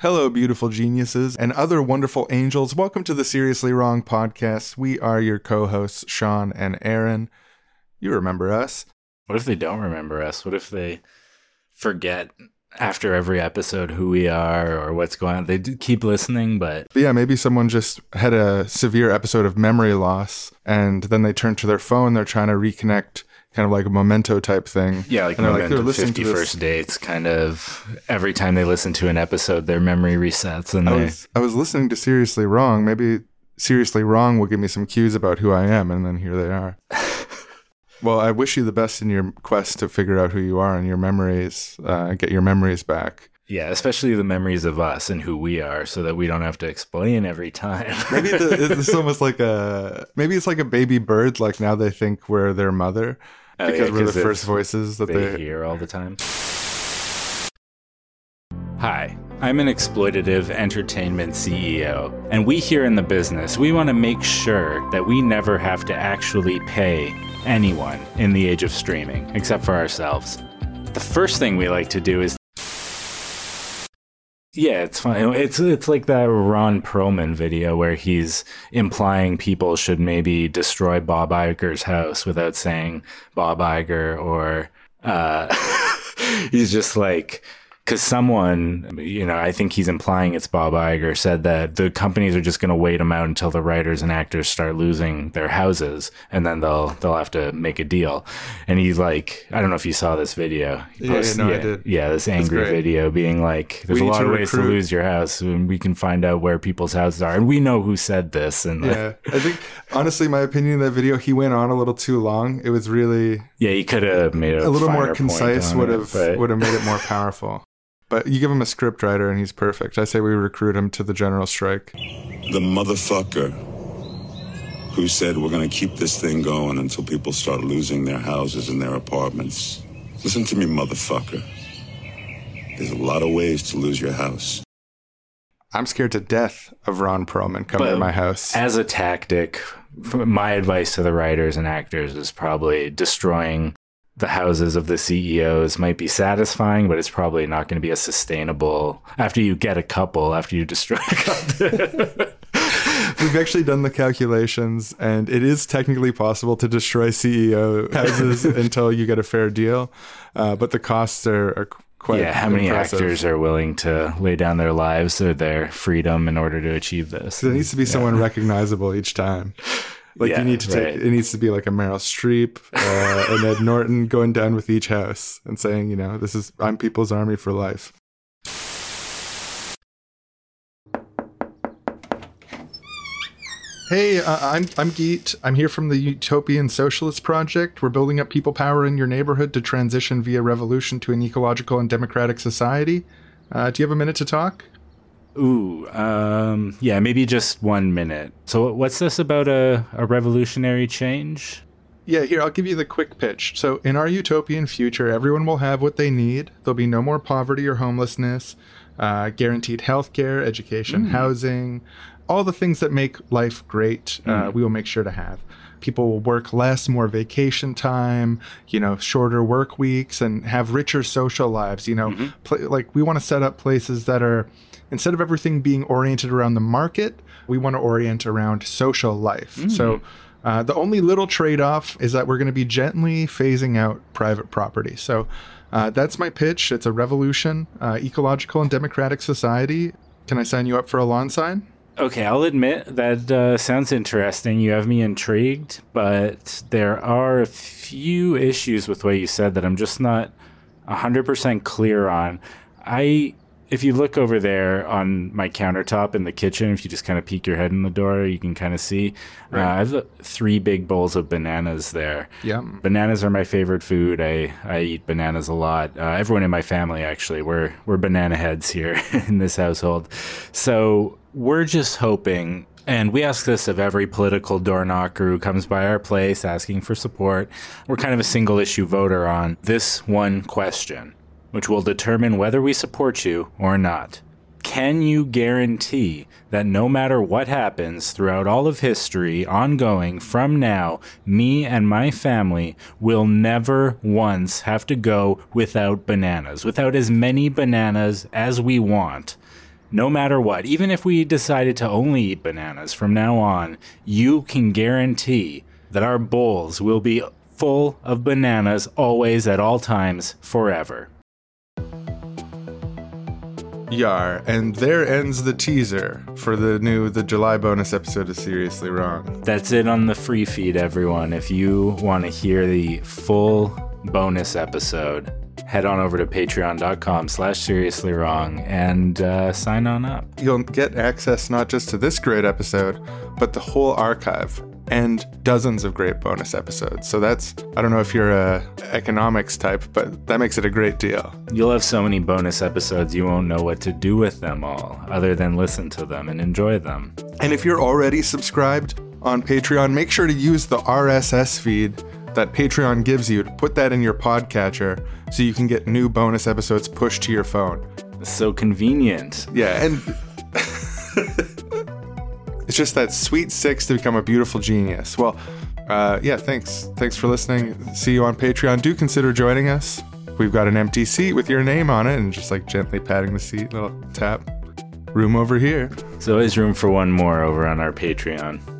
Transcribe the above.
Hello, beautiful geniuses and other wonderful angels. Welcome to the Seriously Wrong podcast. We are your co hosts, Sean and Aaron. You remember us. What if they don't remember us? What if they forget after every episode who we are or what's going on? They do keep listening, but. But yeah, maybe someone just had a severe episode of memory loss and then they turn to their phone, they're trying to reconnect kind of like a memento type thing. Yeah, like and they're Memento they're listening to this- First Dates, kind of every time they listen to an episode, their memory resets and I they. was, I was listening to Seriously Wrong. Maybe Seriously Wrong will give me some cues about who I am, and then here they are. well, I wish you the best in your quest to figure out who you are and your memories, uh, get your memories back. Yeah, especially the memories of us and who we are so that we don't have to explain every time. Maybe the, it's almost like a maybe it's like a baby bird. Like now they think we're their mother Oh, yeah, because we're the first voices that they they. hear all the time. Hi, I'm an exploitative entertainment CEO, and we here in the business, we want to make sure that we never have to actually pay anyone in the age of streaming, except for ourselves. The first thing we like to do is yeah, it's fine. It's it's like that Ron Perlman video where he's implying people should maybe destroy Bob Iger's house without saying Bob Iger, or uh, he's just like because someone, you know, I think he's implying it's Bob Iger said that the companies are just going to wait them out until the writers and actors start losing their houses, and then they'll they'll have to make a deal. And he's like, I don't know if you saw this video. Yeah, yeah, posted- no, I yeah, did. yeah, this angry video being like, "There's We a lot of ways to lose your house, and we can find out where people's houses are, and we know who said this." And like, Yeah, I think honestly, my opinion of that video, he went on a little too long. It was really yeah, he could have made a little more concise. Would have would have made it more powerful. But you give him a script writer, and he's perfect. I say we recruit him to the general strike. the motherfucker who said we're going to keep this thing going until people start losing their houses and their apartments. Listen to me, motherfucker. There's a lot of ways to lose your house. I'm scared to death of Ron Perlman coming But to my house. as a tactic, my advice to the writers and actors is probably destroying the houses of the CEOs might be satisfying, but it's probably not going to be a sustainable after you get a couple, after you destroy a couple. We've actually done the calculations, and it is technically possible to destroy CEO houses until you get a fair deal. Uh, but the costs are, are quite yeah, how many impressive. actors are willing to lay down their lives or their freedom in order to achieve this? So there needs to be someone recognizable each time. Like Yeah, you need to take. right. It needs to be like a Meryl Streep uh, and Ed Norton going down with each house and saying, you know, this is I'm People's Army for life. Hey, uh, I'm I'm Geet. I'm here from the Utopian Socialist Project. We're building up people power in your neighborhood to transition via revolution to an ecological and democratic society. Uh, do you have a minute to talk? Ooh, um, yeah, maybe just one minute. So, what's this about a, a revolutionary change? Yeah, here, I'll give you the quick pitch. So, in our utopian future, everyone will have what they need. There'll be no more poverty or homelessness, uh, guaranteed health care, education, housing, all the things that make life great, uh, we will make sure to have. People will work less, more vacation time, you know, shorter work weeks, and have richer social lives. You know, pla like we want to set up places that are, instead of everything being oriented around the market, we want to orient around social life. So, uh, the only little trade off is that we're going to be gently phasing out private property. So uh, that's my pitch. It's a revolution, uh, ecological and democratic society. Can I sign you up for a lawn sign? Okay, I'll admit that uh, sounds interesting. You have me intrigued, but there are a few issues with what you said that I'm just not 100% clear on. I if you look over there on my countertop in the kitchen, if you just kind of peek your head in the door, you can kind of see. Uh, I have uh, three big bowls of bananas there. Yum. Bananas are my favorite food. I, I eat bananas a lot. Uh, everyone in my family, actually, we're we're banana heads here in this household. So we're just hoping, and we ask this of every political door knocker who comes by our place asking for support. We're kind of a single issue voter on this one question, which will determine whether we support you or not. Can you guarantee that no matter what happens throughout all of history, ongoing from now, me and my family will never once have to go without bananas, without as many bananas as we want? no matter what, even if we decided to only eat bananas from now on, you can guarantee that our bowls will be full of bananas always at all times forever. Yar, and there ends the teaser for the new the July bonus episode of Seriously Wrong. That's it on the free feed, everyone. If you want to hear the full bonus episode, head on over to patreon.com slash seriously wrong and uh, sign on up. You'll get access not just to this great episode, but the whole archive and dozens of great bonus episodes. So that's I don't know if you're a economics type, but that makes it a great deal. You'll have so many bonus episodes you won't know what to do with them all other than listen to them and enjoy them. And if you're already subscribed on Patreon, make sure to use the RSS feed that Patreon gives you to put that in your podcatcher so you can get new bonus episodes pushed to your phone. So convenient. Yeah, and just that sweet six to become a beautiful genius. Well, uh, yeah, thanks. Thanks for listening. See you on Patreon. Do consider joining us. We've got an empty seat with your name on it and just like gently patting the seat, little tap. Room over here. There's always room for one more over on our Patreon.